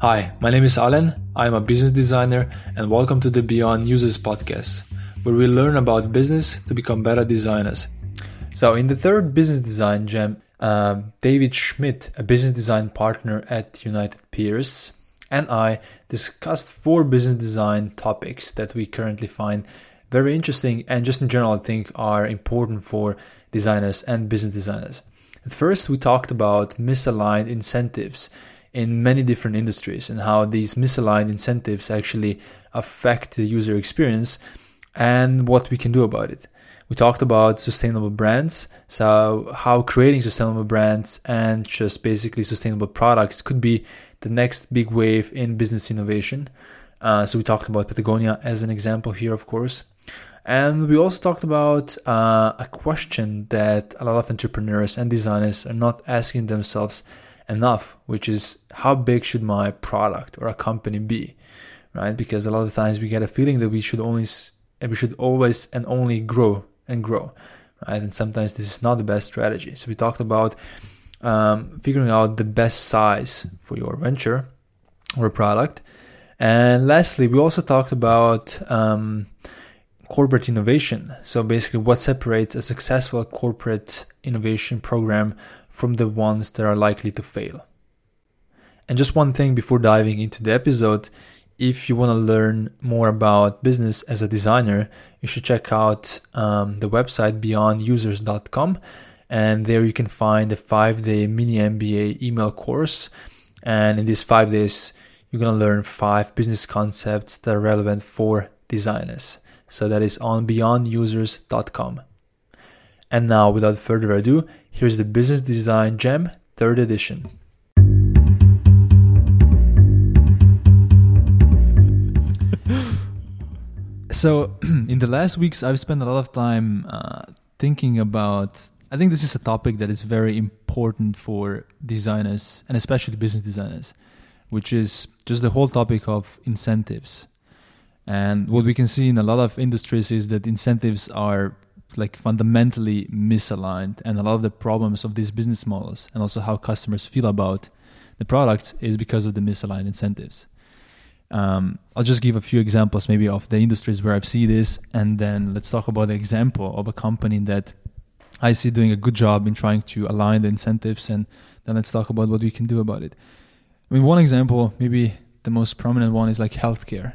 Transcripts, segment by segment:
Hi, my name is Alen. I'm a business designer, and welcome to the Beyond Users podcast, where we learn about business to become better designers. So, in the third business design jam, uh, David Schmidt, a business design partner at United Peers, and I discussed four business design topics that we currently find very interesting and just in general I think are important for designers and business designers. At first, we talked about misaligned incentives in many different industries and how these misaligned incentives actually affect the user experience and what we can do about it. We talked about sustainable brands, so how creating sustainable brands and just basically sustainable products could be the next big wave in business innovation. Uh, so we talked about Patagonia as an example here, of course. And we also talked about uh, a question that a lot of entrepreneurs and designers are not asking themselves enough, which is how big should my product or a company be, right? Because a lot of times we get a feeling that we should only we should always and only grow and grow, right? And sometimes this is not the best strategy. So we talked about um, figuring out the best size for your venture or product. And lastly, we also talked about um, corporate innovation. So basically, what separates a successful corporate innovation program from the ones that are likely to fail. And just one thing before diving into the episode if you want to learn more about business as a designer, you should check out um, the website beyondusers.com. And there you can find a five day mini MBA email course. And in these five days, you're going to learn five business concepts that are relevant for designers. So that is on beyondusers.com. And now, without further ado, here's the Business Design Jam third edition. so, in the last weeks, I've spent a lot of time uh, thinking about. I think this is a topic that is very important for designers and especially business designers, which is just the whole topic of incentives. And what we can see in a lot of industries is that incentives are like fundamentally misaligned and a lot of the problems of these business models and also how customers feel about the product is because of the misaligned incentives. Um, i'll just give a few examples maybe of the industries where i've seen this and then let's talk about the example of a company that i see doing a good job in trying to align the incentives and then let's talk about what we can do about it. I mean one example maybe the most prominent one is like healthcare.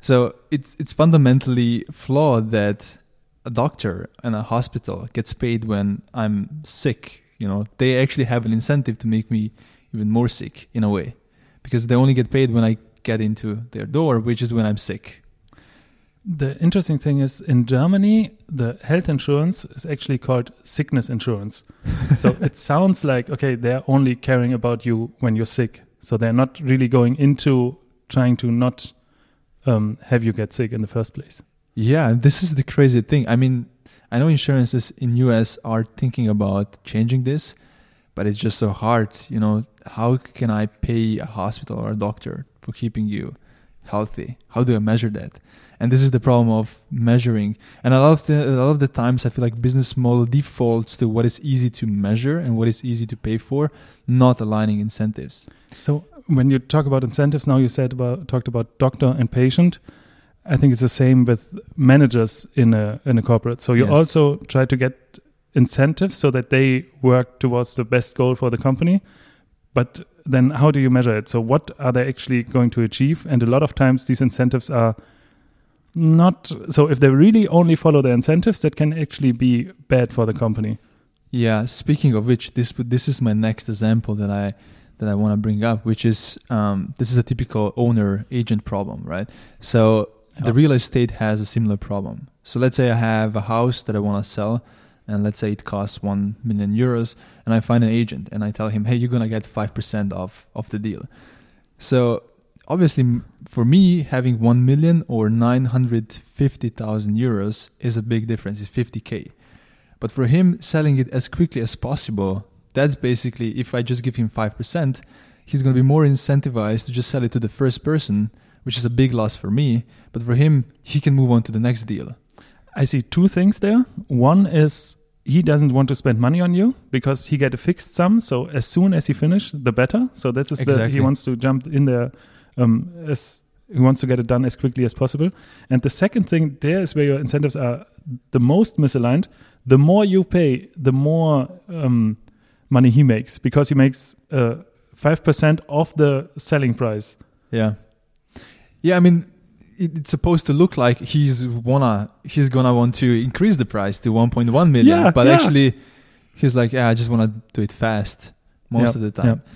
So it's it's fundamentally flawed that a doctor and a hospital gets paid when I'm sick. You know, they actually have an incentive to make me even more sick in a way, because they only get paid when I get into their door, which is when I'm sick. The interesting thing is in Germany, the health insurance is actually called sickness insurance. so it sounds like, okay, they're only caring about you when you're sick. So they're not really going into trying to not um, have you get sick in the first place. Yeah, this is the crazy thing. I mean, I know insurances in US are thinking about changing this, but it's just so hard. You know, how can I pay a hospital or a doctor for keeping you healthy? How do I measure that? And this is the problem of measuring. And a lot of the a lot of the times, I feel like business model defaults to what is easy to measure and what is easy to pay for, not aligning incentives. So when you talk about incentives, now you said about talked about doctor and patient I think it's the same with managers in a in a corporate. So you yes. also try to get incentives so that they work towards the best goal for the company. But then how do you measure it? So what are they actually going to achieve? And a lot of times these incentives are not so if they really only follow the incentives that can actually be bad for the company. Yeah, speaking of which this this is my next example that I that I want to bring up, which is um, this is a typical owner agent problem, right? So the real estate has a similar problem. So let's say I have a house that I want to sell, and let's say it costs one million euros, and I find an agent and I tell him, hey, you're gonna get five percent off of the deal. So obviously, for me, having one million or nine hundred fifty thousand euros is a big difference. It's fifty k. But for him, selling it as quickly as possible, that's basically if I just give him five percent, he's gonna be more incentivized to just sell it to the first person which is a big loss for me. But for him, he can move on to the next deal. I see two things there. One is he doesn't want to spend money on you because he get a fixed sum. So as soon as he finish, the better. So that is exactly. the he wants to jump in there um, as he wants to get it done as quickly as possible. And the second thing there is where your incentives are the most misaligned. The more you pay, the more um, money he makes because he makes uh, five uh, percent of the selling price. Yeah, yeah. I mean, it's supposed to look like he's wanna he's gonna want to increase the price to 1.1 million, yeah, but yeah. actually he's like, yeah, I just want to do it fast most yep, of the time. Yep.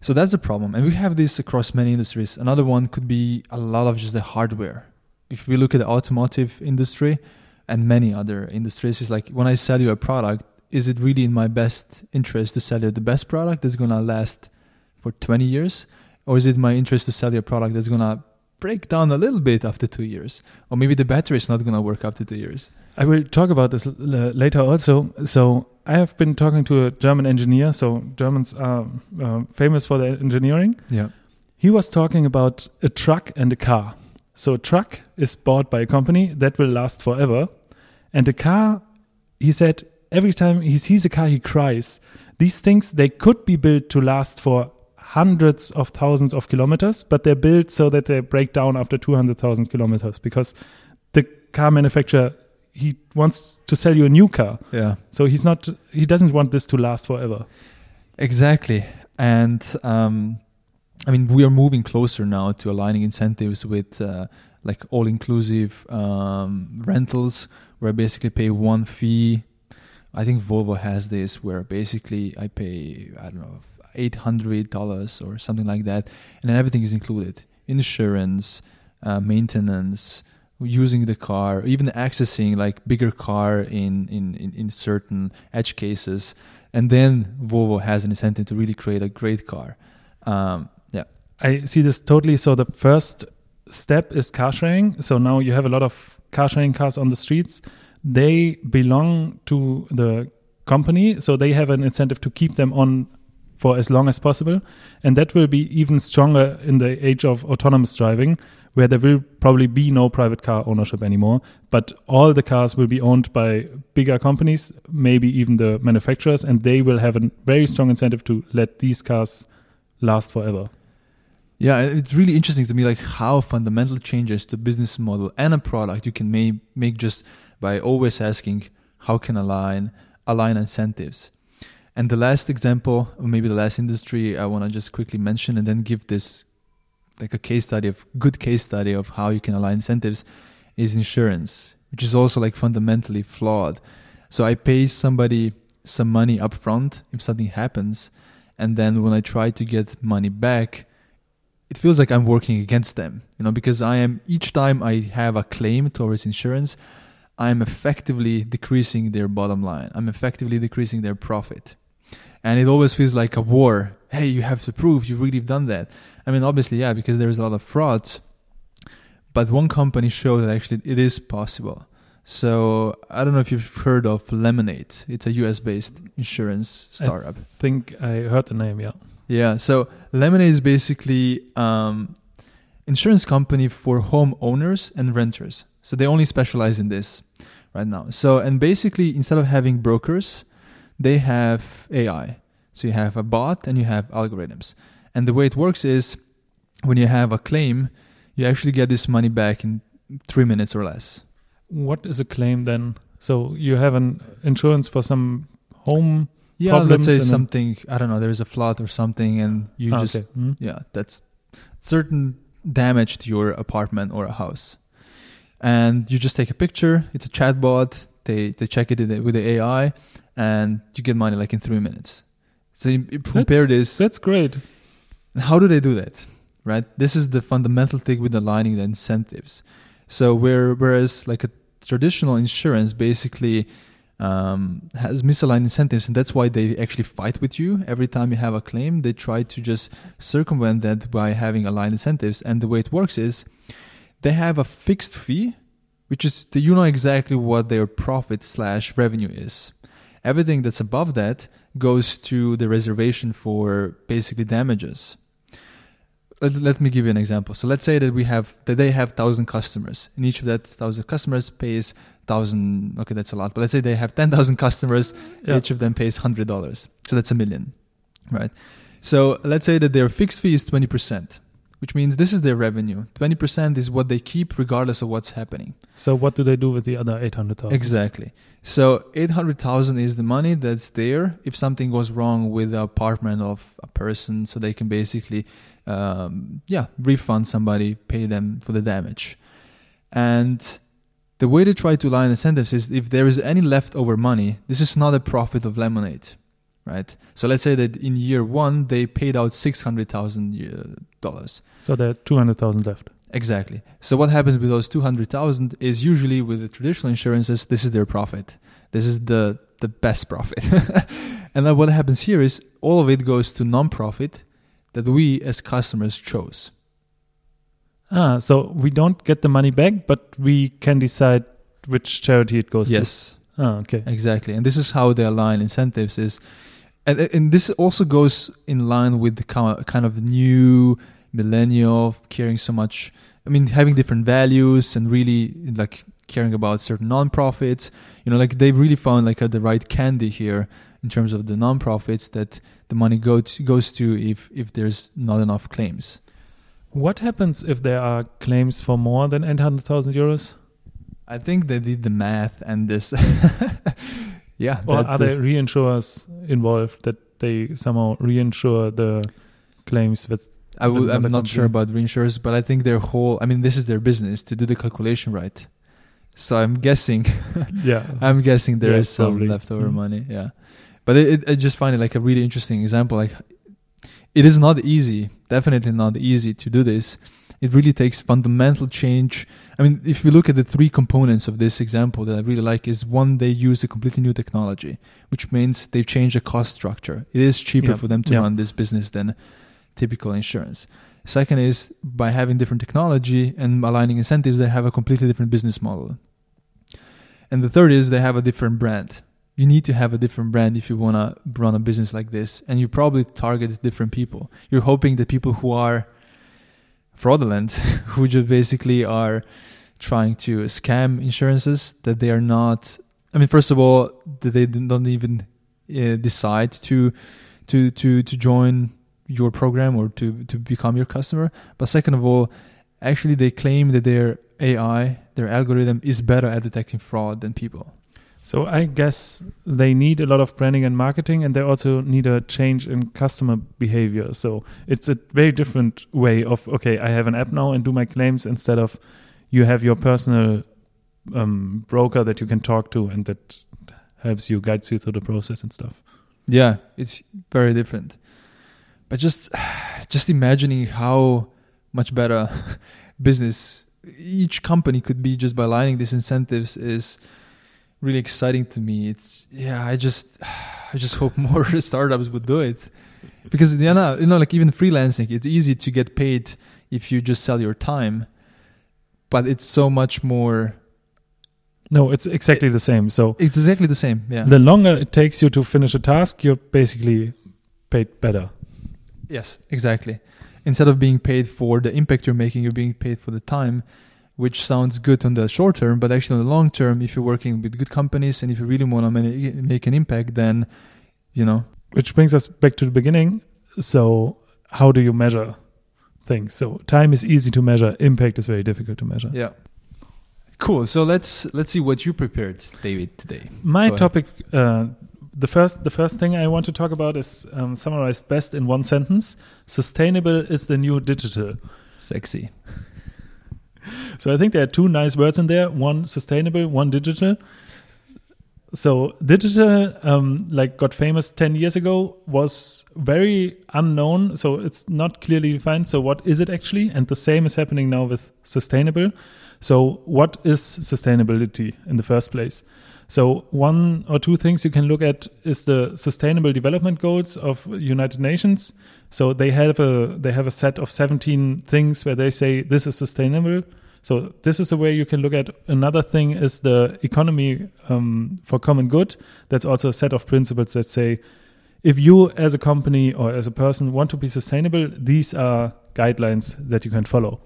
So that's the problem, and we have this across many industries. Another one could be a lot of just the hardware. If we look at the automotive industry and many other industries, it's like when I sell you a product, is it really in my best interest to sell you the best product that's gonna last for 20 years, or is it my interest to sell you a product that's gonna break down a little bit after two years, or maybe the battery is not going to work after two years. I will talk about this later also. So I have been talking to a German engineer. So Germans are uh, famous for their engineering. Yeah. He was talking about a truck and a car. So a truck is bought by a company that will last forever, and a car, he said, every time he sees a car, he cries. These things they could be built to last for hundreds of thousands of kilometers, but they're built so that they break down after 200,000 kilometers because the car manufacturer he wants to sell you a new car. Yeah. So he's not he doesn't want this to last forever. Exactly. And um, I mean we are moving closer now to aligning incentives with uh, like all inclusive um, rentals where I basically pay one fee. I think Volvo has this where basically I pay I don't know eight hundred dollars or something like that, and then everything is included: insurance, uh, maintenance, using the car, even accessing like bigger car in, in in in certain edge cases, and then Volvo has an incentive to really create a great car. Um, yeah, I see this totally. So the first step is car sharing. So now you have a lot of car sharing cars on the streets. They belong to the company, so they have an incentive to keep them on for as long as possible. And that will be even stronger in the age of autonomous driving, where there will probably be no private car ownership anymore. But all the cars will be owned by bigger companies, maybe even the manufacturers, and they will have a very strong incentive to let these cars last forever. Yeah, it's really interesting to me, like how fundamental changes to business model and a product you can make, make just by always asking how can align align incentives. And the last example, or maybe the last industry I want to just quickly mention and then give this like a case study of good case study of how you can align incentives is insurance, which is also like fundamentally flawed. So I pay somebody some money upfront if something happens, and then when I try to get money back, it feels like I'm working against them, you know, because I am each time I have a claim towards insurance, I'm effectively decreasing their bottom line. I'm effectively decreasing their profit and it always feels like a war. Hey, you have to prove you've really done that. I mean, obviously, yeah, because there's a lot of frauds. But one company showed that actually it is possible. So I don't know if you've heard of Lemonade. It's a US-based insurance startup. I think I heard the name. Yeah. Yeah. So Lemonade is basically um, insurance company for homeowners and renters. So they only specialize in this right now. So and basically instead of having brokers, they have AI. So you have a bot and you have algorithms. And the way it works is when you have a claim, you actually get this money back in three minutes or less. What is a claim then? So you have an insurance for some home yeah, let's say something I don't know. There's a flood or something, and you ah, just okay. mm-hmm. yeah, that's certain damage to your apartment or a house, and you just take a picture. It's a chatbot. They they check it with the AI, and you get money like in three minutes. So you, you compare that's, this. That's great. How do they do that? Right. This is the fundamental thing with aligning the incentives. So where whereas like a traditional insurance basically um, has misaligned incentives, and that's why they actually fight with you every time you have a claim. They try to just circumvent that by having aligned incentives. And the way it works is they have a fixed fee, which is the, you know exactly what their profit slash revenue is. Everything that's above that goes to the reservation for basically damages. let, let me give you an example. So let's say that we have that they have thousand customers, and each of that thousand customers pays thousand. Okay, that's a lot, but let's say they have ten thousand customers. Yeah. Each of them pays hundred dollars, so that's a million, right? So let's say that their fixed fee is twenty percent, which means this is their revenue. Twenty percent is what they keep regardless of what's happening. So what do they do with the other eight hundred thousand? Exactly. So 800,000 is the money that's there if something goes wrong with the apartment of a person so they can basically um, yeah, refund somebody, pay them for the damage. And the way to try to align incentives is if there is any leftover money, this is not a profit of lemonade, right? So let's say that in year one they paid out six hundred thousand uh, dollars. So there are two hundred thousand left. Exactly. So what happens with those two hundred thousand is usually with the traditional insurances, this is their profit. This is the the best profit. and then what happens here is all of it goes to non-profit that we as customers chose. Ah, so we don't get the money back, but we can decide which charity it goes yes. to. Yes. Ah, okay. Exactly. And this is how they align incentives is and and this also goes in line with the kind of new millennial caring so much I mean having different values and really like caring about certain nonprofits. You know, like they really found like a, the right candy here in terms of the nonprofits that the money go to, goes to if if there's not enough claims. What happens if there are claims for more than 800,000 euros? I think they did the math and this. yeah. Or are there reinsurers involved that they somehow reinsure the claims with? I am not company? sure about reinsurers, but I think their whole. I mean, this is their business to do the calculation right. So I'm guessing. yeah. I'm guessing there yeah, is some probably. leftover mm-hmm. money. Yeah. But it, it, I just find it like a really interesting example. Like, it is not easy, definitely not easy to do this. It really takes fundamental change. I mean, if we look at the three components of this example that I really like, is one, they use a completely new technology, which means they've changed the cost structure. It is cheaper for them to run this business than typical insurance. Second is by having different technology and aligning incentives, they have a completely different business model. And the third is they have a different brand you need to have a different brand if you want to run a business like this and you probably target different people you're hoping that people who are fraudulent who just basically are trying to scam insurances that they are not i mean first of all that they don't even uh, decide to to to to join your program or to to become your customer but second of all actually they claim that their ai their algorithm is better at detecting fraud than people so I guess they need a lot of branding and marketing, and they also need a change in customer behavior. So it's a very different way of okay, I have an app now and do my claims instead of you have your personal um, broker that you can talk to and that helps you guides you through the process and stuff. Yeah, it's very different. But just just imagining how much better business each company could be just by aligning these incentives is really exciting to me. It's yeah, I just I just hope more startups would do it because you know, you know like even freelancing, it's easy to get paid if you just sell your time, but it's so much more. No, it's exactly it, the same. So it's exactly the same. Yeah. The longer it takes you to finish a task, you're basically paid better. Yes, exactly. Instead of being paid for the impact you're making, you're being paid for the time which sounds good on the short term, but actually on the long term, if you're working with good companies and if you really want to make an impact, then you know. Which brings us back to the beginning. So, how do you measure things? So, time is easy to measure. Impact is very difficult to measure. Yeah. Cool. So let's let's see what you prepared, David, today. My Go topic. Uh, the first the first thing I want to talk about is um, summarized best in one sentence. Sustainable is the new digital. Sexy so I think there are two nice words in there one sustainable, one digital. So digital, um, like got famous 10 years ago, was very unknown. So it's not clearly defined. So what is it actually? And the same is happening now with sustainable. So what is sustainability in the first place? So one or two things you can look at is the Sustainable Development Goals of United Nations. So they have a they have a set of 17 things where they say this is sustainable. So this is a way you can look at. Another thing is the economy um, for common good. That's also a set of principles that say if you as a company or as a person want to be sustainable, these are guidelines that you can follow.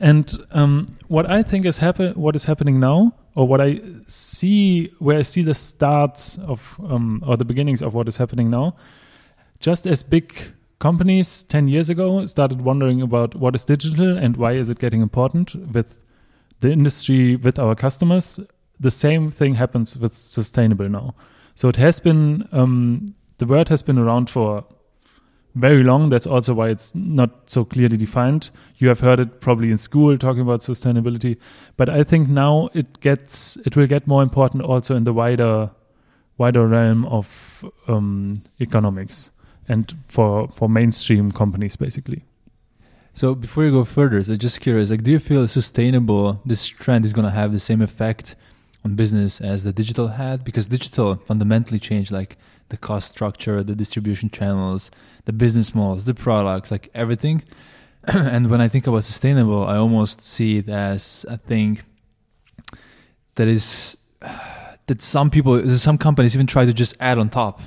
And um, what I think is happen, what is happening now, or what I see, where I see the starts of um, or the beginnings of what is happening now, just as big companies 10 years ago started wondering about what is digital and why is it getting important with the industry, with our customers, the same thing happens with sustainable now. So it has been, um, the word has been around for very long. That's also why it's not so clearly defined. You have heard it probably in school talking about sustainability, but I think now it gets it will get more important also in the wider wider realm of um, economics and for for mainstream companies basically. So before you go further, so just curious, like, do you feel sustainable? This trend is going to have the same effect on business as the digital had because digital fundamentally changed like the cost structure, the distribution channels, the business models, the products, like everything. and when I think about sustainable, I almost see it as a thing that is that some people, some companies even try to just add on top.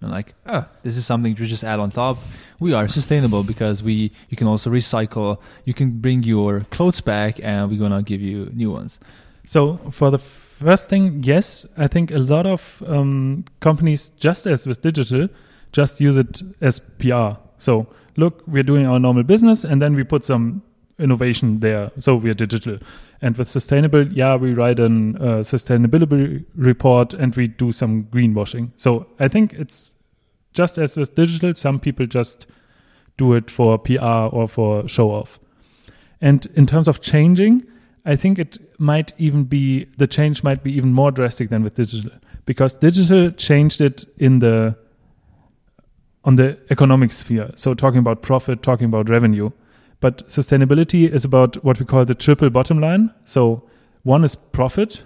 And like, oh, this is something to just add on top. We are sustainable because we you can also recycle. You can bring your clothes back, and we're gonna give you new ones. So for the first thing, yes, I think a lot of um, companies, just as with digital, just use it as PR. So look, we're doing our normal business, and then we put some innovation there. So we're digital. And with sustainable, yeah, we write a uh, sustainability report and we do some greenwashing. So I think it's just as with digital, some people just do it for PR or for show off. And in terms of changing, I think it might even be the change might be even more drastic than with digital because digital changed it in the on the economic sphere. So talking about profit, talking about revenue. But sustainability is about what we call the triple bottom line. So one is profit.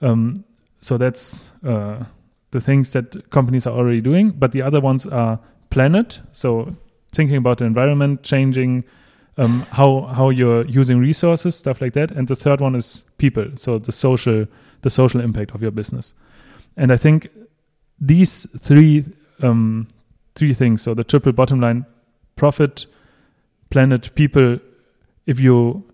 Um, so that's uh, the things that companies are already doing. But the other ones are planet. So thinking about the environment, changing um, how how you're using resources, stuff like that. And the third one is people, so the social the social impact of your business. And I think these three um, three things, so the triple bottom line, profit, planet, people. If you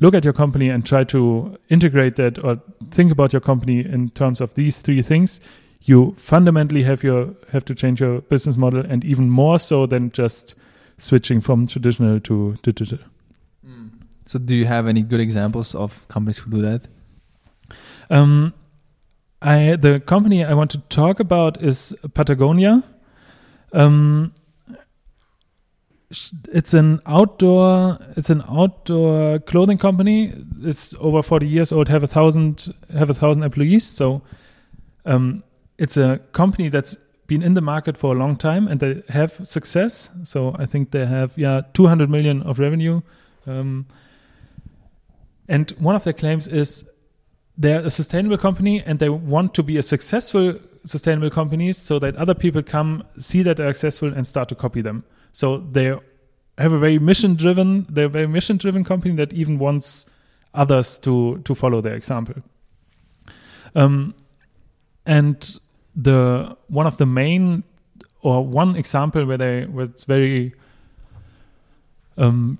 look at your company and try to integrate that or think about your company in terms of these three things, you fundamentally have your have to change your business model, and even more so than just switching from traditional to digital. Mm. So, do you have any good examples of companies who do that? Um, I the company I want to talk about is Patagonia. Um, it's an outdoor it's an outdoor clothing company. It's over forty years old. Have a thousand have a thousand employees. So, um, it's a company that's been in the market for a long time and they have success. So I think they have yeah 200 million of revenue. Um, and one of their claims is they're a sustainable company and they want to be a successful sustainable company so that other people come see that they're successful and start to copy them. So they have a very mission driven, they're a very mission driven company that even wants others to to follow their example. Um, and the one of the main or one example where they where it's very um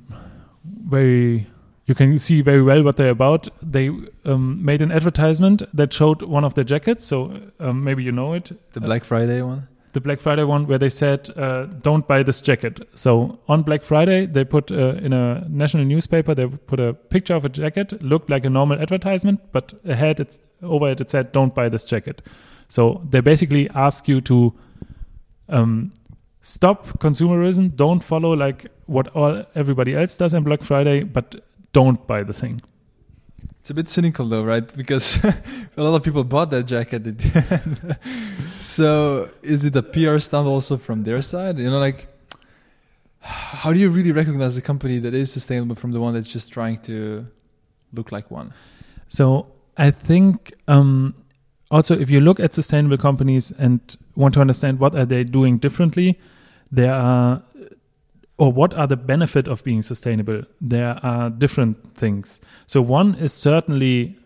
very you can see very well what they're about. They um, made an advertisement that showed one of their jackets. So um, maybe you know it. The Black Friday one. The Black Friday one, where they said, uh, "Don't buy this jacket." So on Black Friday, they put uh, in a national newspaper, they put a picture of a jacket, looked like a normal advertisement, but ahead it over it it said, "Don't buy this jacket." So they basically ask you to um, stop consumerism, don't follow like what all everybody else does on Black Friday, but don't buy the thing. It's a bit cynical though, right? Because a lot of people bought that jacket. so is it a PR stunt also from their side? You know, like how do you really recognize a company that is sustainable from the one that's just trying to look like one? So I think um, also if you look at sustainable companies and want to understand what are they doing differently there are or what are the benefit of being sustainable there are different things so one is certainly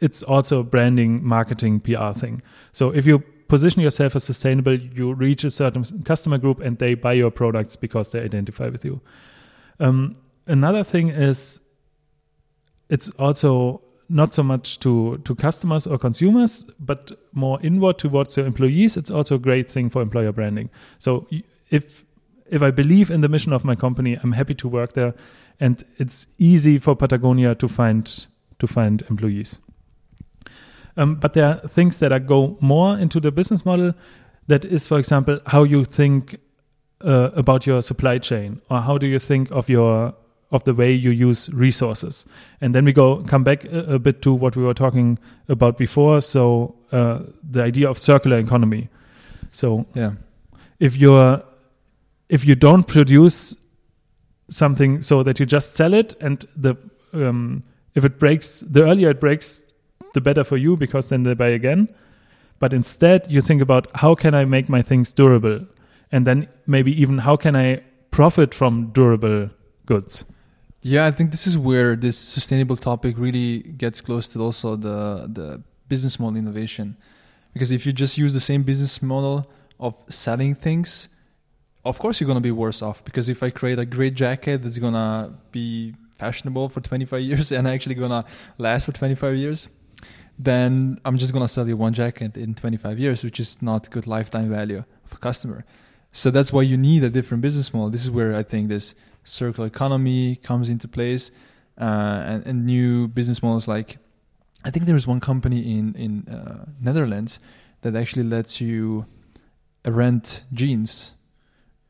it's also a branding marketing pr thing so if you position yourself as sustainable, you reach a certain customer group and they buy your products because they identify with you. Um, another thing is it's also not so much to to customers or consumers, but more inward towards your employees. It's also a great thing for employer branding. So if if I believe in the mission of my company, I'm happy to work there, and it's easy for Patagonia to find to find employees. Um, but there are things that are go more into the business model. That is, for example, how you think uh, about your supply chain, or how do you think of your of the way you use resources. And then we go come back a, a bit to what we were talking about before. So uh, the idea of circular economy. So yeah, if you're if you don't produce something so that you just sell it and the um, if it breaks the earlier it breaks the better for you because then they buy again but instead you think about how can i make my things durable and then maybe even how can i profit from durable goods yeah, I think this is where this sustainable topic really gets close to also the the business model innovation. Because if you just use the same business model of selling things, of course you're gonna be worse off. Because if I create a great jacket that's gonna be fashionable for 25 years and actually gonna last for 25 years, then I'm just gonna sell you one jacket in 25 years, which is not good lifetime value of a customer. So that's why you need a different business model. This is where I think this circular economy comes into place, uh, and, and, new business models like I think there's one company in in uh, Netherlands that actually lets you rent jeans.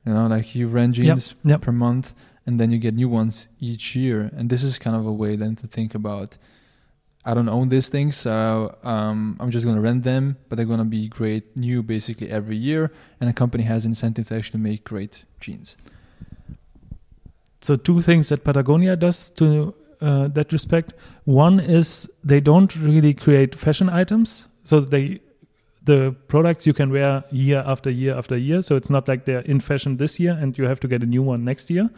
You know, like you rent jeans yep, yep. per month, and then you get new ones each year. And this is kind of a way then to think about. I don't own these things, so um, I'm just going to rent them, but they're going to be great new basically every year. And a company has incentive to actually make great jeans so two things that Patagonia does to uh, that respect. One is they don't really create fashion items, so they the products you can wear year after year after year. So it's not like they're in fashion this year and you have to get a new one next year.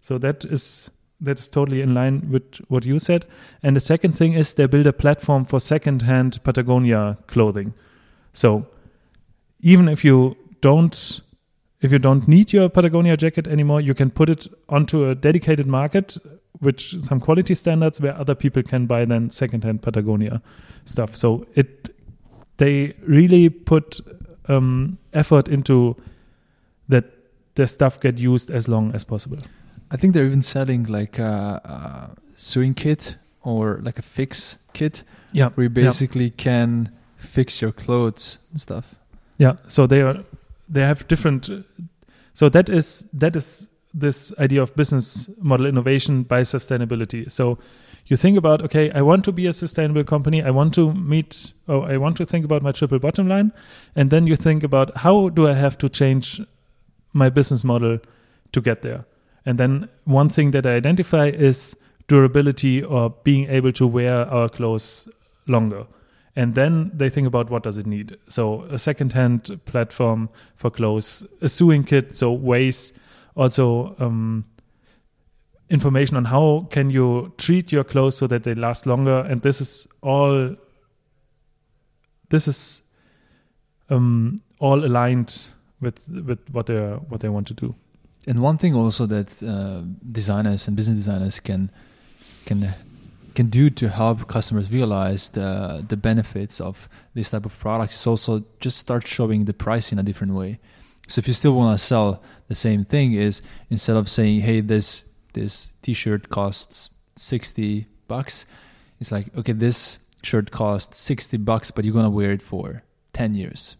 So that is that is totally in line with what you said. And the second thing is they build a platform for second-hand Patagonia clothing. So even if you don't if you don't need your Patagonia jacket anymore, you can put it onto a dedicated market with some quality standards where other people can buy then secondhand Patagonia stuff. So it they really put um, effort into that the stuff get used as long as possible. I think they're even selling like a, a sewing kit or like a fix kit. Yeah, where you basically yeah. can fix your clothes and stuff. Yeah, so they are they have different so that is that is this idea of business model innovation by sustainability. So you think about okay i want to be a sustainable company i want to meet oh i want to think about my triple bottom line and then you think about how do i have to change my business model to get there? And then one thing that i identify is durability or being able to wear our clothes longer and then they think about what does it need. So a second-hand platform for clothes a sewing kit so ways. Also um, information on how can you treat your clothes so that they last longer. And this is all this is um, all aligned with with what they what they want to do. And one thing also that uh, designers and business designers can can can do to help customers realize the the benefits of this type of products is also just start showing the price in a different way. So if you still want to sell the same thing, is instead of saying, "Hey, this this T-shirt costs sixty bucks," it's like, "Okay, this shirt costs sixty bucks, but you're gonna wear it for ten years."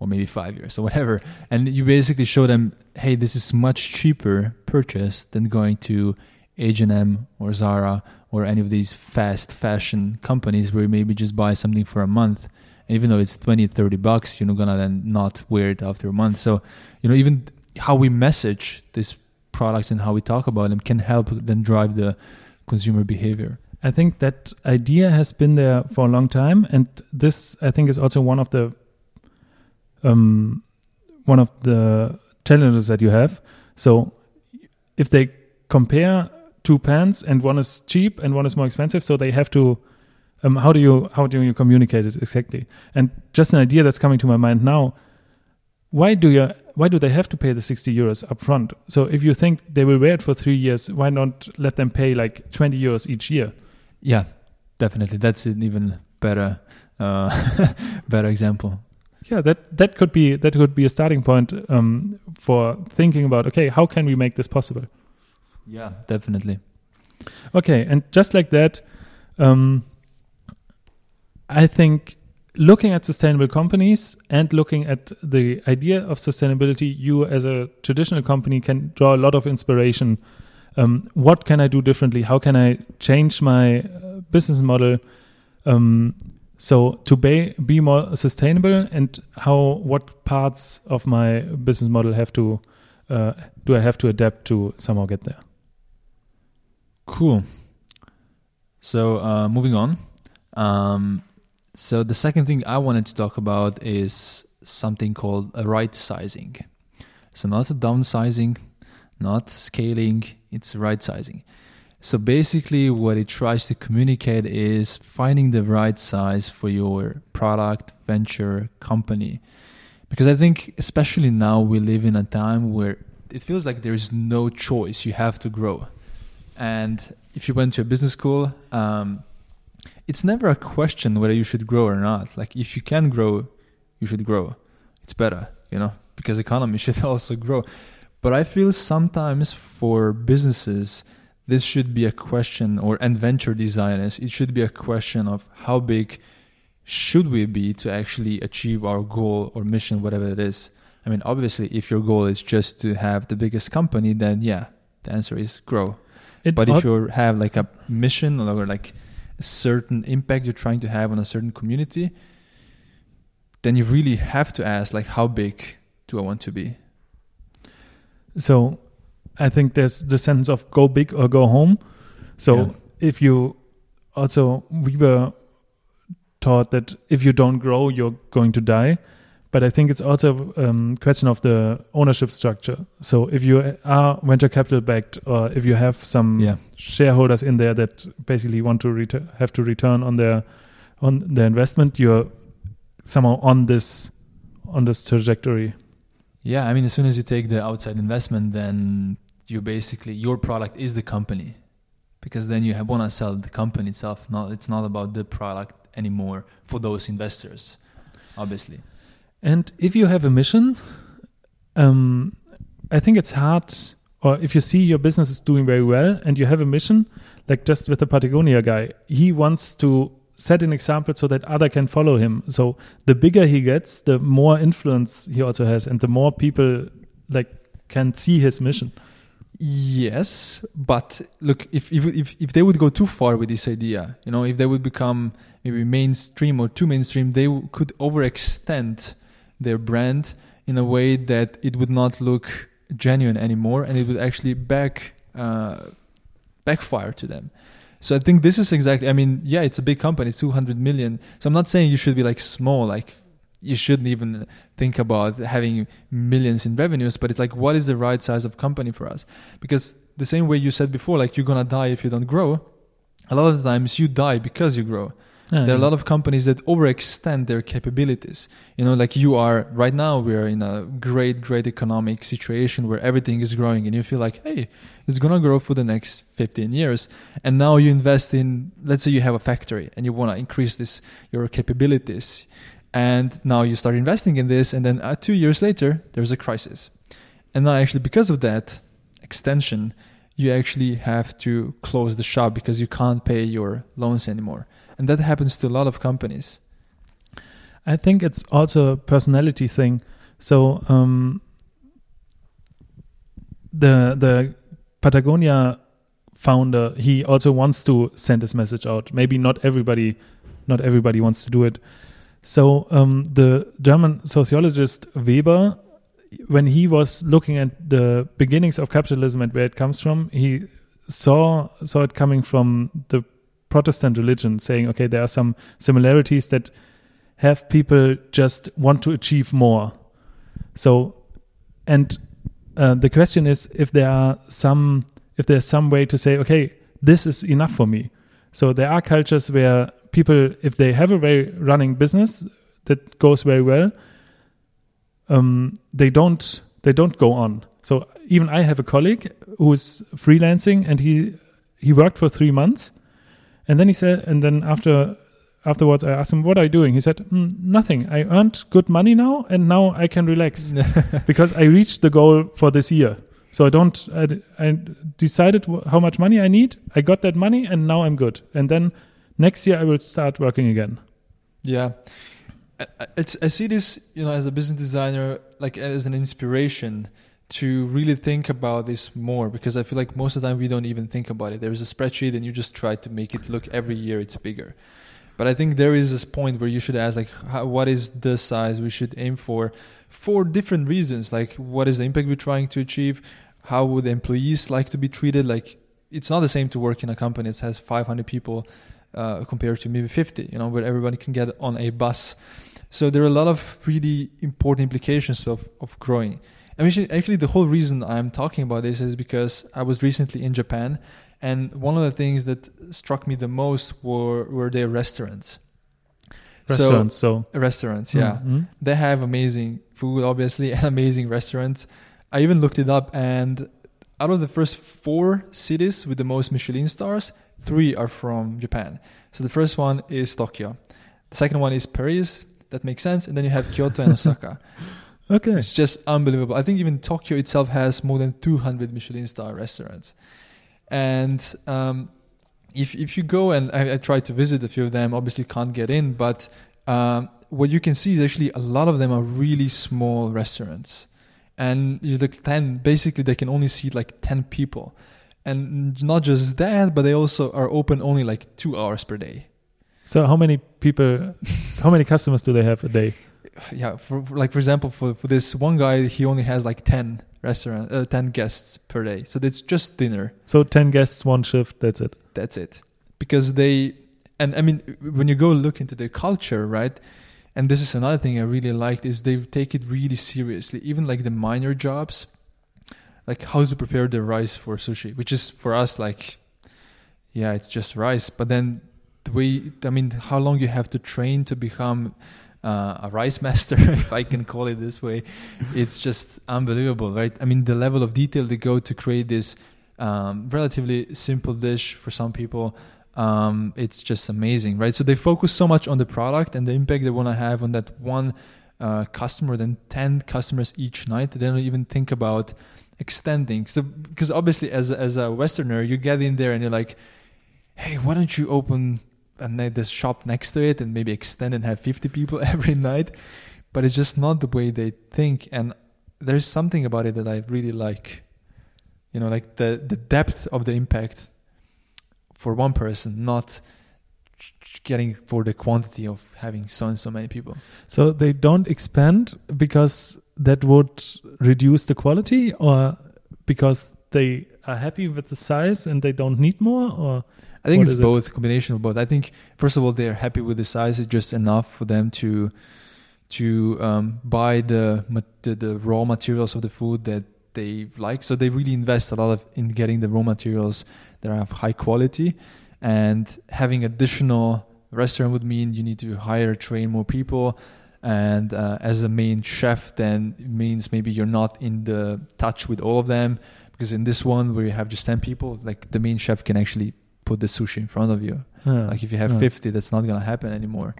Or maybe five years or whatever, and you basically show them, "Hey, this is much cheaper purchase than going to H and M or Zara or any of these fast fashion companies where you maybe just buy something for a month and even though it's 20 30 bucks you're not gonna then not wear it after a month. So you know even how we message these products and how we talk about them can help then drive the consumer behavior. I think that idea has been there for a long time and this i think is also one of the um, one of the challenges that you have. So if they compare two pants and one is cheap and one is more expensive so they have to um, how do you how do you communicate it exactly? And just an idea that's coming to my mind now. Why do you why do they have to pay the 60 euros up front? So if you think they will wear it for three years, why not let them pay like 20 euros each year? Yeah, definitely. That's an even better uh, better example. Yeah, that that could be that could be a starting point um, for thinking about okay, how can we make this possible? Yeah, definitely. Okay, and just like that, um, I think looking at sustainable companies and looking at the idea of sustainability, you as a traditional company can draw a lot of inspiration. Um, what can I do differently? How can I change my uh, business model? Um, so to be, be more sustainable and how what parts of my business model have to uh, do I have to adapt to somehow get there? Cool. So uh, moving on. Um, so the second thing I wanted to talk about is something called a right sizing. So not a downsizing, not scaling, it's right sizing. So basically what it tries to communicate is finding the right size for your product, venture, company. Because I think especially now we live in a time where it feels like there is no choice, you have to grow. And if you went to a business school, um, it's never a question whether you should grow or not. Like if you can grow, you should grow. It's better, you know, because economy should also grow. But I feel sometimes for businesses, this should be a question, or and venture designers, it should be a question of how big should we be to actually achieve our goal or mission, whatever it is. I mean, obviously, if your goal is just to have the biggest company, then yeah, the answer is grow. It but if you have like a mission or like a certain impact you're trying to have on a certain community, then you really have to ask like how big do I want to be? So I think there's the sense of go big or go home. So yeah. if you also we were taught that if you don't grow you're going to die but I think it's also a um, question of the ownership structure. So if you are venture capital backed, or if you have some yeah. shareholders in there that basically want to ret- have to return on their on their investment, you're somehow on this on this trajectory. Yeah, I mean, as soon as you take the outside investment, then you basically your product is the company, because then you have want to sell the company itself. Not it's not about the product anymore for those investors, obviously. And if you have a mission, um, I think it's hard, or if you see your business is doing very well and you have a mission, like just with the Patagonia guy, he wants to set an example so that other can follow him. So the bigger he gets, the more influence he also has, and the more people like can see his mission. Yes, but look, if if if, if they would go too far with this idea, you know, if they would become maybe mainstream or too mainstream, they could overextend their brand in a way that it would not look genuine anymore and it would actually back uh, backfire to them. So i think this is exactly i mean yeah it's a big company 200 million. So i'm not saying you should be like small like you shouldn't even think about having millions in revenues but it's like what is the right size of company for us? Because the same way you said before like you're gonna die if you don't grow. A lot of times you die because you grow there are a lot of companies that overextend their capabilities. You know, like you are right now, we are in a great, great economic situation where everything is growing, and you feel like, hey, it's gonna grow for the next 15 years. And now you invest in, let's say you have a factory and you wanna increase this your capabilities, and now you start investing in this, and then uh, two years later, there's a crisis, and now actually because of that extension, you actually have to close the shop because you can't pay your loans anymore and that happens to a lot of companies. I think it's also a personality thing. So um, the the patagonia founder he also wants to send his message out. Maybe not everybody not everybody wants to do it. So um, the german sociologist weber when he was looking at the beginnings of capitalism and where it comes from he saw saw it coming from the Protestant religion, saying, okay, there are some similarities that have people just want to achieve more. So, and uh, the question is if there are some, if there's some way to say, okay, this is enough for me. So there are cultures where people, if they have a very running business that goes very well, um, they don't they don't go on. So even I have a colleague who is freelancing, and he he worked for three months, and then he said, and then after afterwards I asked him, "What are you doing?" He said, mm, "Nothing. I earned good money now, and now I can relax because I reached the goal for this year." So I don't. I, I decided how much money I need. I got that money, and now I'm good. And then next year I will start working again. Yeah, it's. I see this, you know, as a business designer, like as an inspiration to really think about this more because I feel like most of the time we don't even think about it. There's a spreadsheet and you just try to make it look every year it's bigger. But I think there is this point where you should ask like how, what is the size we should aim for for different reasons like what is the impact we're trying to achieve how would employees like to be treated like it's not the same to work in a company that has 500 people uh, compared to maybe 50 you know where everybody can get on a bus so there are a lot of really important implications of, of growing I mean, actually the whole reason i'm talking about this is because i was recently in japan and one of the things that struck me the most were were their restaurants restaurants so, so. restaurants yeah mm-hmm. they have amazing food obviously and amazing restaurants I even looked it up, and out of the first four cities with the most Michelin stars, three are from Japan. So the first one is Tokyo. The second one is Paris. That makes sense. And then you have Kyoto and Osaka. Okay. It's just unbelievable. I think even Tokyo itself has more than 200 Michelin star restaurants. And um, if, if you go and I, I tried to visit a few of them, obviously can't get in, but um, what you can see is actually a lot of them are really small restaurants and you look 10 basically they can only seat like 10 people and not just that but they also are open only like two hours per day so how many people how many customers do they have a day yeah for, for like for example for, for this one guy he only has like 10 restaurant uh, 10 guests per day so that's just dinner so 10 guests one shift that's it that's it because they and i mean when you go look into the culture right and this is another thing I really liked is they take it really seriously. Even like the minor jobs, like how to prepare the rice for sushi, which is for us like, yeah, it's just rice. But then the way, I mean, how long you have to train to become uh, a rice master, if I can call it this way, it's just unbelievable, right? I mean, the level of detail they go to create this um, relatively simple dish for some people um, it's just amazing, right? So they focus so much on the product and the impact they want to have on that one uh, customer, then 10 customers each night. They don't even think about extending. So, because obviously, as, as a Westerner, you get in there and you're like, hey, why don't you open a this shop next to it and maybe extend and have 50 people every night? But it's just not the way they think. And there's something about it that I really like. You know, like the, the depth of the impact for one person, not getting for the quantity of having so and so many people. So they don't expand because that would reduce the quality, or because they are happy with the size and they don't need more, or I think it's both, it? combination of both. I think first of all they're happy with the size; it's just enough for them to to um, buy the, the the raw materials of the food that they like. So they really invest a lot of in getting the raw materials that are of high quality. And having additional restaurant would mean you need to hire, train more people. And uh, as a main chef, then it means maybe you're not in the touch with all of them. Because in this one where you have just 10 people, like the main chef can actually put the sushi in front of you. Yeah. Like if you have yeah. 50, that's not going to happen anymore.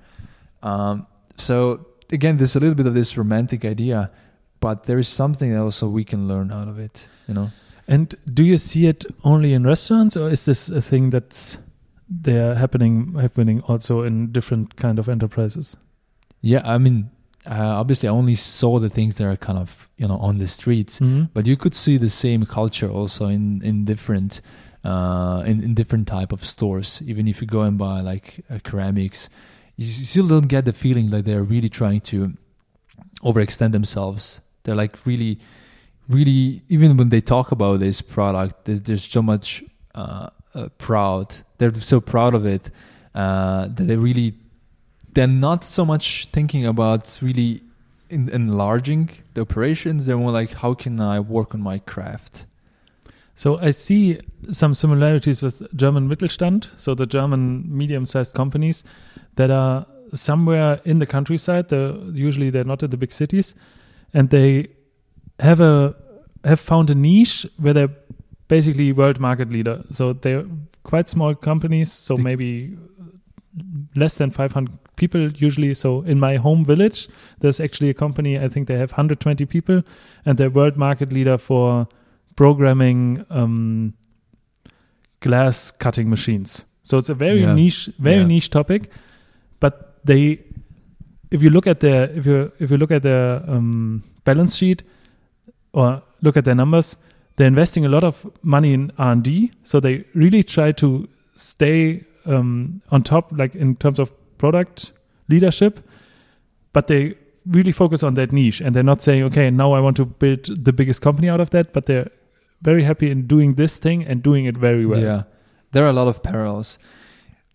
Um, so again, there's a little bit of this romantic idea, but there is something that also we can learn out of it, you know? And do you see it only in restaurants, or is this a thing that's there happening happening also in different kind of enterprises? Yeah, I mean, uh, obviously, I only saw the things that are kind of you know on the streets, mm-hmm. but you could see the same culture also in in different uh, in, in different type of stores. Even if you go and buy like uh, ceramics, you still don't get the feeling like they're really trying to overextend themselves. They're like really really even when they talk about this product there's, there's so much uh, uh, proud they're so proud of it uh, that they really they're not so much thinking about really in, enlarging the operations they're more like how can i work on my craft So I see some similarities with German Mittelstand, so the German medium-sized companies that are somewhere in the countryside. They're, usually they're not in the big cities, and they have a have found a niche where they're basically world market leader. So they're quite small companies, so maybe less than 500 people usually. So in my home village, there's actually a company. I think they have 120 people, and they're world market leader for programming um, glass cutting machines. So it's a very yeah. niche, very yeah. niche topic. But they, if you look at their, if you if you look at their um, balance sheet or look at their numbers, they're investing a lot of money in R and D. So they really try to stay um, on top, like in terms of product leadership. But they really focus on that niche, and they're not saying, okay, now I want to build the biggest company out of that. But they're very happy in doing this thing and doing it very well. Yeah, there are a lot of parallels.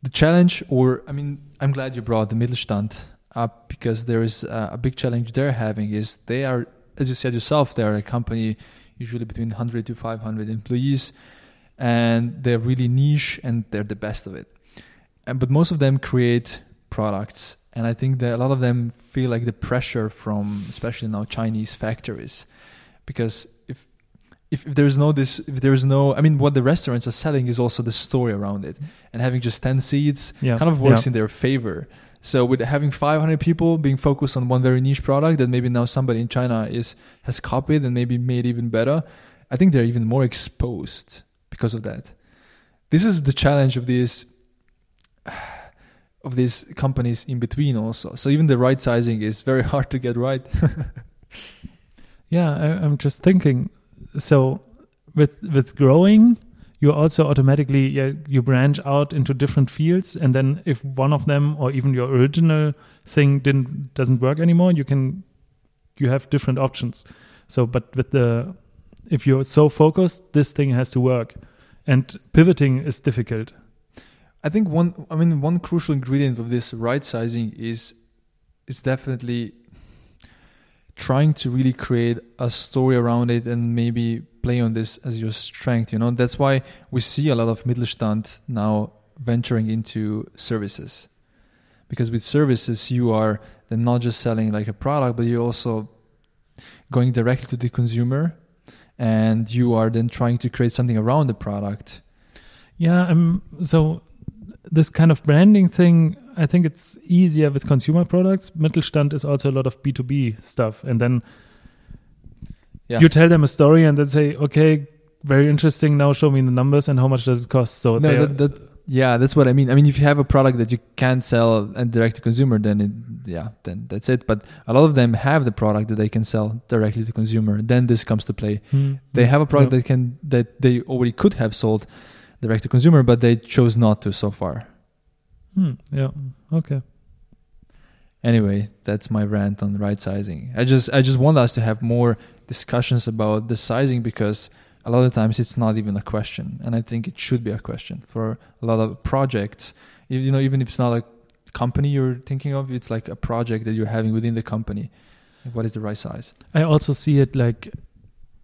The challenge, or I mean, I'm glad you brought the Mittelstand up because there is a, a big challenge they're having. Is they are, as you said yourself, they're a company usually between 100 to 500 employees, and they're really niche and they're the best of it. And but most of them create products, and I think that a lot of them feel like the pressure from, especially now Chinese factories, because if if, if there's no this if there's no i mean what the restaurants are selling is also the story around it. Mm-hmm. And having just 10 seats yeah. kind of works yeah. in their favor. So with having 500 people being focused on one very niche product that maybe now somebody in china is has copied and maybe made even better i think they're even more exposed because of that. This is the challenge of these of these companies in between also. So even the right sizing is very hard to get right. Yeah I, i'm just thinking so with with growing you also automatically yeah, you branch out into different fields and then if one of them or even your original thing didn't doesn't work anymore you can you have different options. So but with the if you're so focused this thing has to work. And pivoting is difficult. I think one i mean one crucial ingredient of this right sizing is is definitely trying to really create a story around it and maybe play on this as your strength you know? That's why we see a lot of mittelstand now venturing into services. Because with services you are then not just selling like a product but you're also going directly to the consumer and you are then trying to create something around the product. Yeah um so this kind of branding thing I think it's easier with consumer products. Mittelstand is also a lot of B2B stuff. And then yeah. you tell them a story and then say, okay, very interesting. Now show me the numbers and how much does it cost. So no, that, that, yeah, that's what I mean. I mean, if you have a product that you can't sell and direct to consumer, then it, yeah, then that's it. But a lot of them have the product that they can sell directly to consumer. Then this comes to play. Mm. They have a product yeah. that can that they already could have sold direct to consumer, but they chose not to so far. Hmm, yeah. Okay. Anyway, that's my rant on right sizing. I just I just want us to have more discussions about the sizing because a lot of times it's not even a question, and I think it should be a question for a lot of projects. You know, even if it's not a company you're thinking of, it's like a project that you're having within the company. What is the right size? I also see it like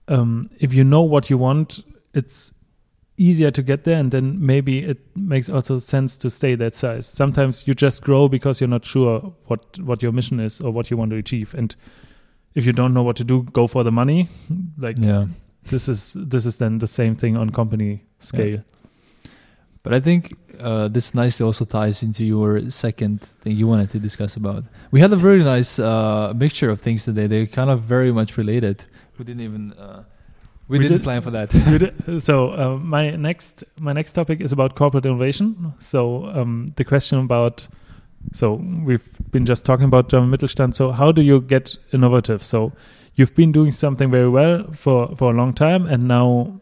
um, if you know what you want, it's easier to get there and then maybe it makes also sense to stay that size. Sometimes you just grow because you're not sure what what your mission is or what you want to achieve. And if you don't know what to do go for the money. Like yeah. this is this is then the same thing on company scale. Yeah. but i think uh, this nicely also ties into your second thing you wanted to discuss about. We had a very nice uh, mixture of things today. They're kind of very much related. We didn't even uh, we, we didn't did, plan for that. did, so uh, my next my next topic is about corporate innovation. So um, the question about so we've been just talking about German Mittelstand. So how do you get innovative? So you've been doing something very well for for a long time, and now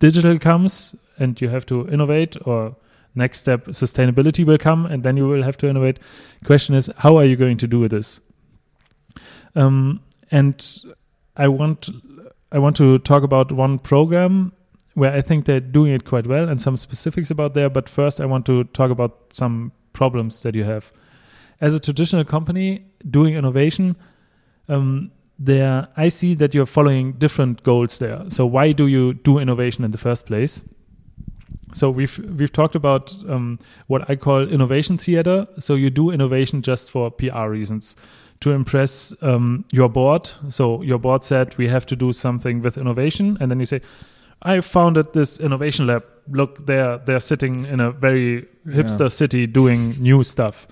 digital comes, and you have to innovate. Or next step, sustainability will come, and then you will have to innovate. Question is, how are you going to do this? Um, and I want I want to talk about one program where I think they're doing it quite well and some specifics about there. But first, I want to talk about some problems that you have. As a traditional company doing innovation, um, there I see that you're following different goals there. So why do you do innovation in the first place? So we've we've talked about um, what I call innovation theater. So you do innovation just for PR reasons, to impress um, your board. So your board said we have to do something with innovation, and then you say, "I founded this innovation lab. Look, they're they're sitting in a very hipster yeah. city doing new stuff."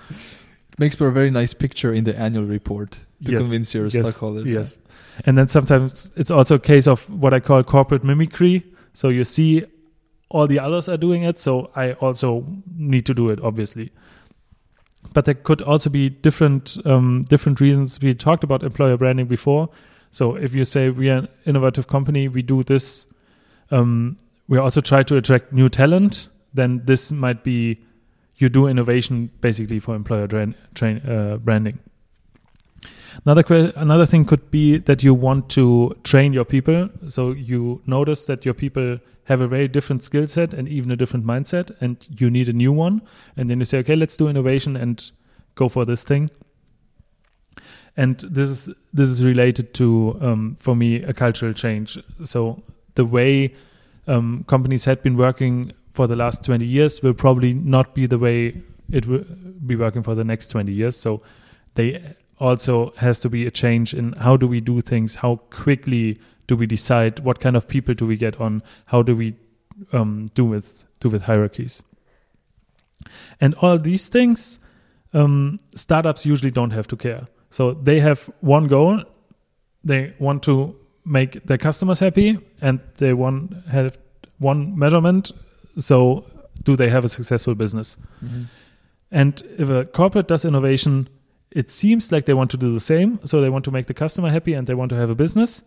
It makes for a very nice picture in the annual report to yes. convince your yes. stockholders. Yes, and then sometimes it's also a case of what I call corporate mimicry. So you see all the others are doing it, so I also need to do it, obviously. But there could also be different um, different reasons. We talked about employer branding before. So if you say we are an innovative company, we do this. Um, we also try to attract new talent. Then this might be you do innovation basically for employer uh, branding. Another que- another thing could be that you want to train your people. So you notice that your people have a very different skill set and even a different mindset, and you need a new one. And then you say, okay, let's do innovation and go for this thing. And this is this is related to, um, for me, a cultural change. So the way um, companies had been working for the last 20 years will probably not be the way it will be working for the next 20 years. So they also has to be a change in how do we do things, how quickly do we decide, what kind of people do we get on, how do we um, do with do with hierarchies, and all these things, um, startups usually don't have to care. So they have one goal, they want to make their customers happy, and they want have one measurement. So do they have a successful business? Mm-hmm. And if a corporate does innovation, it seems like they want to do the same. So they want to make the customer happy and they want to have a business.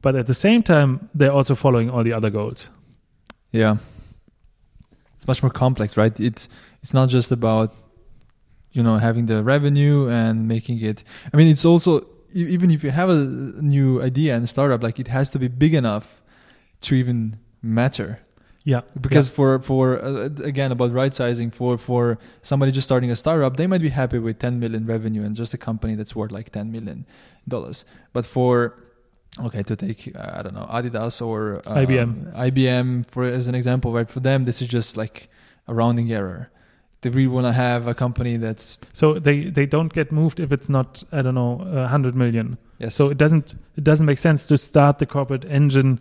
But at the same time, they're also following all the other goals. Yeah. It's much more complex, right? It's it's not just about you know having the revenue and making it I mean it's also even if you have a new idea and startup like it has to be big enough to even matter yeah. Because yeah. for for uh, again about right sizing for for somebody just starting a startup, they might be happy with 10 million revenue and just a company that's worth like 10 million dollars. But for okay to take uh, I don't know Adidas or uh, IBM IBM for as an example, right? For them, this is just like a rounding error. They really want to have a company that's so they they don't get moved if it's not I don't know 100 million. Yes. So it doesn't it doesn't make sense to start the corporate engine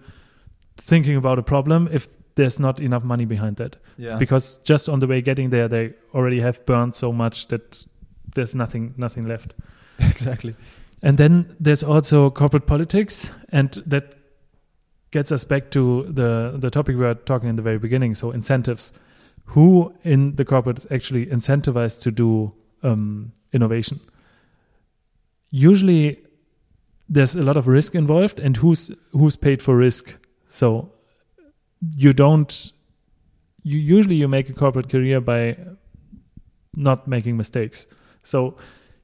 thinking about a problem if there's not enough money behind that. Yeah. Because just on the way getting there, they already have burned so much that there's nothing nothing left. exactly. And then there's also corporate politics, and that gets us back to the the topic we were talking in the very beginning. So incentives. Who in the corporate is actually incentivized to do um, innovation? Usually, there's a lot of risk involved, and who's who's paid for risk? So you don't you usually you make a corporate career by not making mistakes. So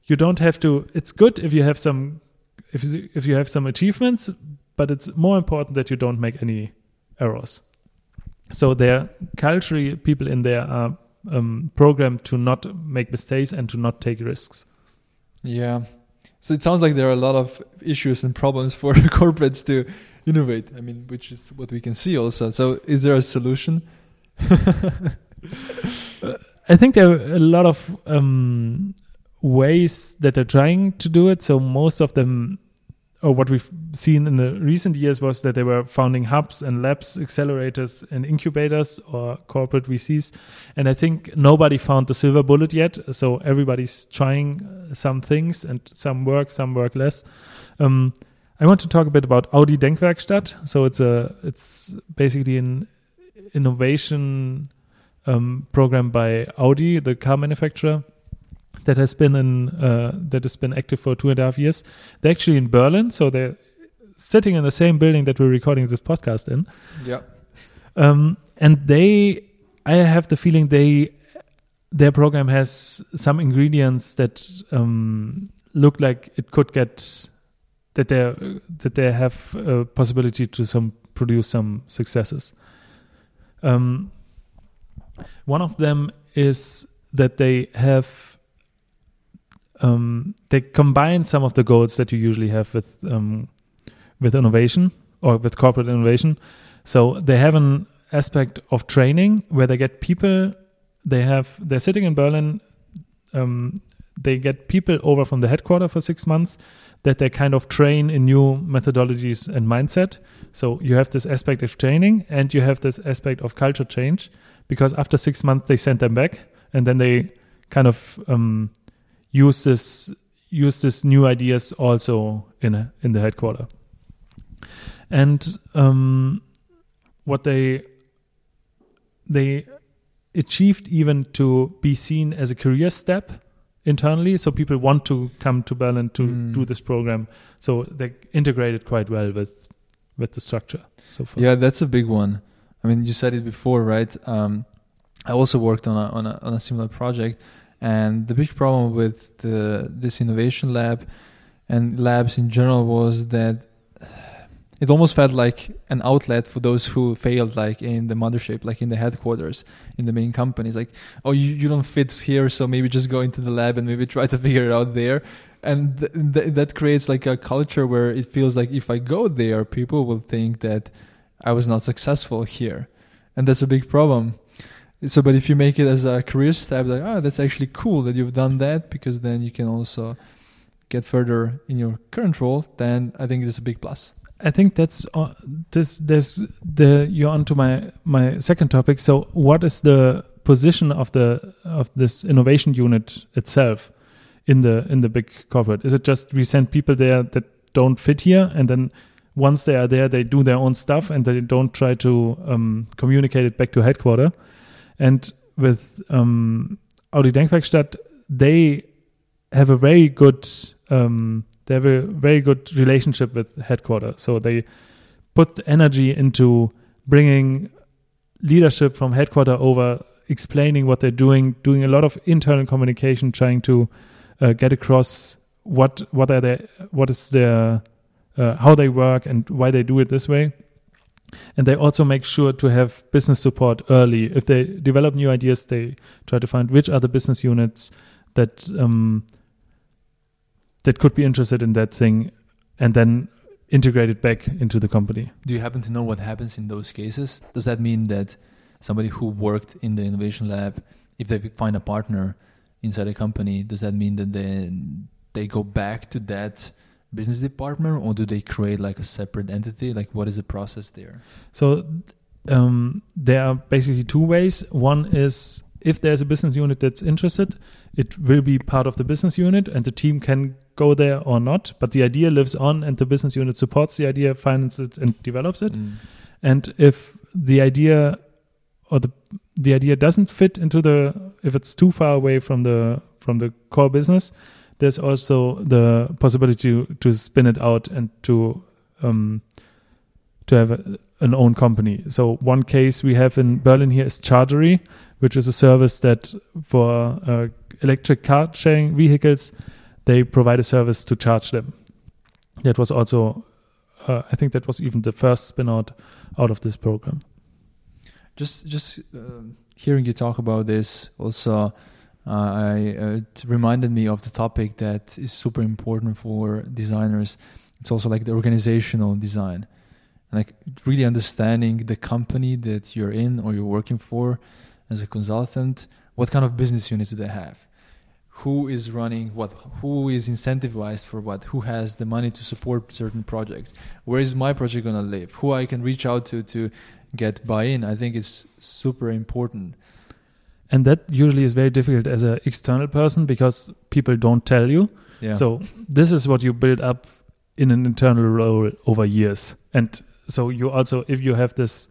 you don't have to it's good if you have some if you, if you have some achievements but it's more important that you don't make any errors. So there culturally people in there are um, programmed to not make mistakes and to not take risks. Yeah. So it sounds like there are a lot of issues and problems for corporates to innovate. I mean, which is what we can see also. So, is there a solution? I think there are a lot of um, ways that they're trying to do it. So most of them, or what we've seen in the recent years, was that they were founding hubs and labs, accelerators and incubators or corporate VCs. And I think nobody found the silver bullet yet. So everybody's trying some things, and some work, some work less. Um, I want to talk a bit about Audi Denkwerkstatt. So it's a it's basically an innovation um, program by Audi, the car manufacturer, that has been in uh, that has been active for two and a half years. They're actually in Berlin, so they're sitting in the same building that we're recording this podcast in. Yeah. Um, and they, I have the feeling they, their program has some ingredients that um, look like it could get that they that they have a possibility to some produce some successes. Um, one of them is that they have um, they combine some of the goals that you usually have with um, with innovation or with corporate innovation. So they have an aspect of training where they get people. They have they're sitting in Berlin. Um, they get people over from the headquarters for six months that they kind of train in new methodologies and mindset. So you have this aspect of training and you have this aspect of culture change because after six months they send them back and then they kind of um, use this use this new ideas also in a, in the headquarter. And um, what they they achieved even to be seen as a career step internally so people want to come to berlin to mm. do this program. So they integrated quite well with with the structure so far. Yeah that's a big one. I mean you said it before right? Um, i also worked on a, on a, on a similar project. And the big problem with the, this innovation lab and labs in general was that it almost felt like an outlet for those who failed like in the mothership like in the headquarters in the main companies. Like oh you, you don't fit here so maybe just go into the lab and maybe try to figure it out there. And th- th- that creates like a culture where it feels like if i go there people will think that i was not successful here. And that's a big problem. So but if you make it as a career step like oh that's actually cool that you've done that because then you can also get further in your current role then i think it's a big plus I think that's uh, this. There's the you're onto my my second topic. So, what is the position of the of this innovation unit itself in the in the big corporate? Is it just we send people there that don't fit here, and then once they are there, they do their own stuff and they don't try to um, communicate it back to headquarter? And with um, Audi Denkwerkstatt, they have a very good um, they have a very good relationship with headquarters. So they put energy into bringing leadership from headquarters over, explaining what they're doing, doing a lot of internal communication, trying to uh, get across what what are their what is their uh, how they work and why they do it this way. And they also make sure to have business support early. If they develop new ideas, they try to find which are the business units that um, that could be interested in that thing and then integrate it back into the company. Do you happen to know what happens in those cases? Does that mean that somebody who worked in the innovation lab, if they find a partner inside a company, does that mean that then they go back to that business department or do they create like a separate entity? Like what is the process there? So um, there are basically two ways. One is if there's a business unit that's interested, it will be part of the business unit and the team can go there or not, but the idea lives on and the business unit supports the idea, finances it, and develops it. Mm. And if the idea or the the idea doesn't fit into the if it's too far away from the from the core business, there's also the possibility to, to spin it out and to um, to have a, an own company. So one case we have in Berlin here is Chargery, which is a service that for uh, electric car sharing vehicles they provide a service to charge them. That was also, uh, I think, that was even the first spin out out of this program. Just, just uh, hearing you talk about this also. Uh, I, it reminded me of the topic that is super important for designers. It's also like the organizational design, like really understanding the company that you're in or you're working for as a consultant. What kind of business units do they have? Who is running what who is incentivized for what who has the money to support certain projects. Where is my project going to live? Who i can reach out to to get buy-in? I think it's super important. And that usually is very difficult as an external person because people don't tell you. Yeah. so this is what you build up in an internal role over years. And so you also if you have this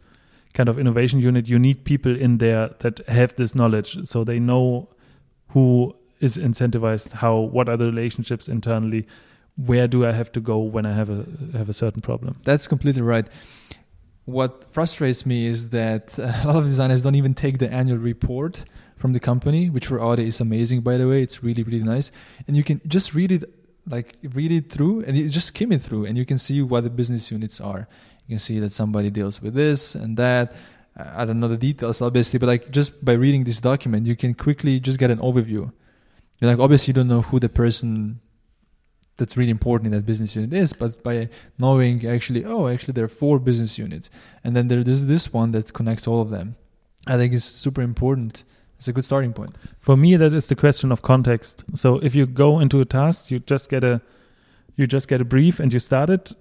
kind of innovation unit you need people in there that have this knowledge so they know who is incentivized how what are the relationships internally? Where do i have to go when i have a have a certain problem? That's completely right. What frustrates me is that a lot of designers don't even take the annual report from the company which for audi is amazing by the way. It's really really nice. And you can just read it like read it through and you just skim it through and you can see what the business units are. You can see that somebody deals with this and that. I don't know the details obviously but like just by reading this document you can quickly just get an overview you're like obviously you don't know who the person that's really important in that business unit is but by knowing actually oh actually there are four business units and then there's this one that connects all of them i think is super important. It's a good starting point. For me that is the question of context. So if you go into a task you just get a you just get a brief and you start it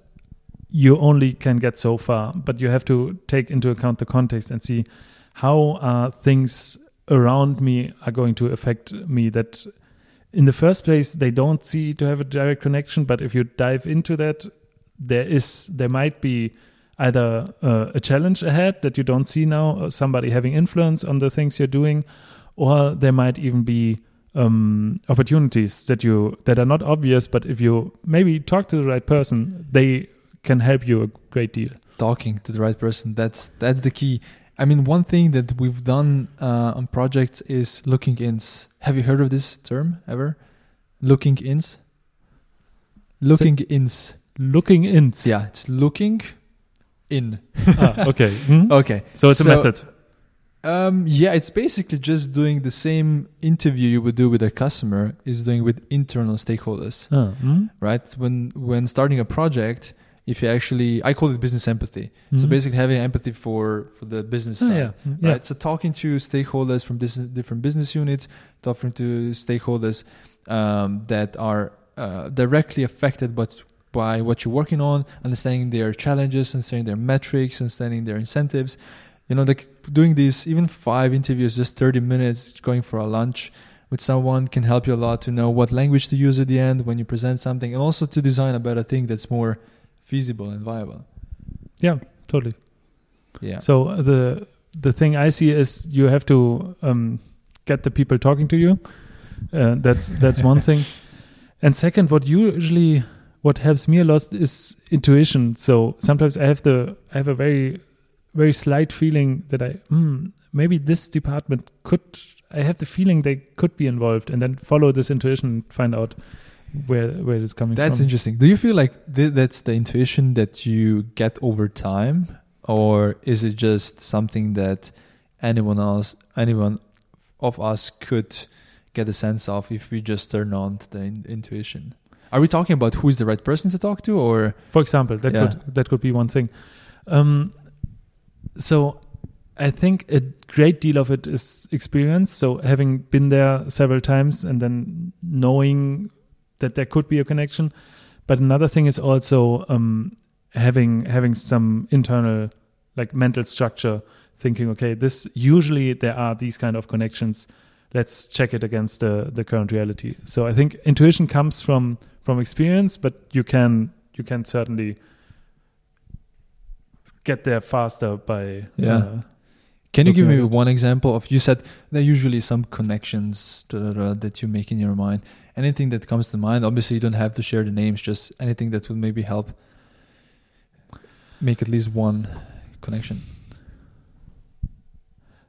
you only can get so far. But you have to take into account the context and see how are things around me are going to affect me that in the first place they don't see to have a direct connection but if you dive into that there is there might be either uh, a challenge ahead that you don't see now somebody having influence on the things you're doing or there might even be um, opportunities that you that are not obvious but if you maybe talk to the right person they can help you a great deal. Talking to the right person that's that's the key I mean, one thing that we've done uh, on projects is looking ins. Have you heard of this term ever? Looking ins. Looking so, ins. Looking ins. Yeah, it's looking in. ah, okay. Hmm? Okay. So it's so, a method. Um, yeah, it's basically just doing the same interview you would do with a customer is doing with internal stakeholders. Hmm? Right? When when starting a project, if you actually i call it business empathy mm-hmm. so basically having empathy for for the business oh, side yeah. Mm-hmm. right so talking to stakeholders from this, different business units talking to stakeholders um, that are uh, directly affected but by what you're working on understanding their challenges understanding their metrics understanding their incentives you know like doing these even five interviews just 30 minutes going for a lunch with someone can help you a lot to know what language to use at the end when you present something and also to design a better thing that's more feasible and viable. Yeah, totally. Yeah. So uh, the the thing I see is you have to um, get the people talking to you. Uh, that's that's one thing. And second, what usually what helps me a lot is intuition. So sometimes I have the I have a very very slight feeling that I mm, maybe this department could I have the feeling they could be involved, and then follow this intuition and find out where where it's coming that's from. That's interesting do you feel like th- that's the intuition that you get over time or is it just something that anyone else anyone of us could get a sense of if we just turn on the in- intuition are we talking about who is the right person to talk to or for example that yeah. could that could be one thing um, so I think a great deal of it is experience. So having been there several times and then knowing that there could be a connection. But another thing is also um, having having some internal like mental structure, thinking, okay, this usually there are these kind of connections. Let's check it against the the current reality. So I think intuition comes from from experience, but you can you can certainly get there faster by yeah. Uh, can you give me one example of you said there are usually some connections that you make in your mind anything that comes to mind. Obviously, you don't have to share the names, just anything that would maybe help make at least one connection.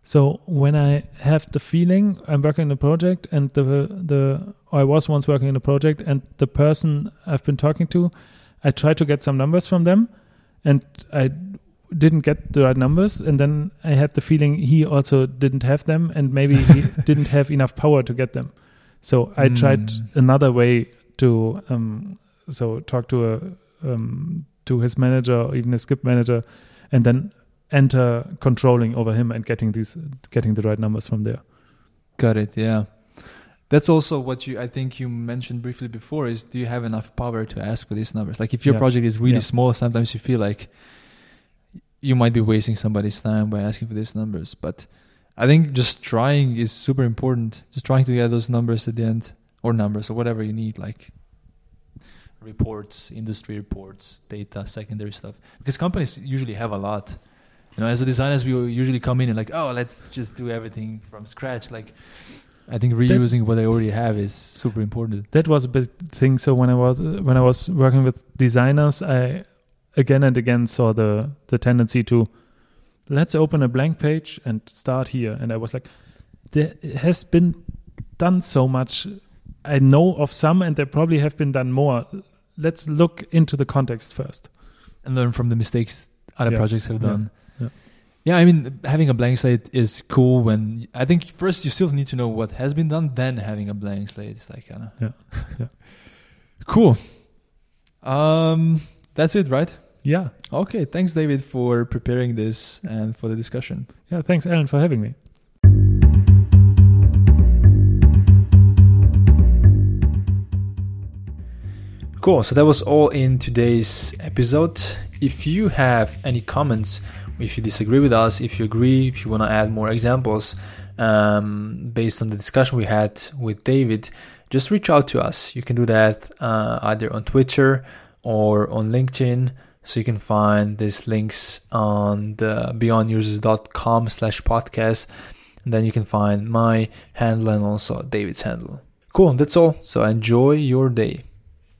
So when I have the feeling I'm working in a project and the the I was once working in a project and the person I've been talking to, I try to get some numbers from them and I didn't get the right numbers and then I had the feeling he also didn't have them and maybe he didn't have enough power to get them. So I mm. tried another way to um, so talk to a um, to his manager or even a skip manager, and then enter controlling over him and getting these getting the right numbers from there. Got it. Yeah. That's also what you I think you mentioned briefly before is do you have enough power to ask for these numbers? Like if your yeah. project is really yeah. small, sometimes you feel like you might be wasting somebody's time by asking for these numbers. But I think just trying is super important. Just trying to get those numbers at the end, or numbers, or whatever you need, like reports, industry reports, data, secondary stuff. Because companies usually have a lot. You know, as a designers, we usually come in and like, oh, let's just do everything from scratch. Like, I think reusing that, what I already have is super important. That was a big thing. So when I was when I was working with designers, I again and again saw the the tendency to let's open a blank page and start here. And I was like, there has been done so much. I know of some, and there probably have been done more. Let's look into the context first and learn from the mistakes other yeah. projects have done. Yeah. yeah, I mean, having a blank slate is cool when I think first you still need to know what has been done, then having a blank slate is like kind of yeah, yeah, cool. Um, that's it, right? Yeah. Okay. Thanks, David, for preparing this and for the discussion. Yeah. Thanks, Alen, for having me. Cool. So that was all in today's episode. If you have any comments, if you disagree with us, if you agree, if you want to add more examples um, based on the discussion we had with David, just reach out to us. You can do that uh, either on Twitter or on LinkedIn. So you can find these links on the beyondusers.com slash podcast. And then you can find my handle and also David's handle. Cool, that's all. So enjoy your day.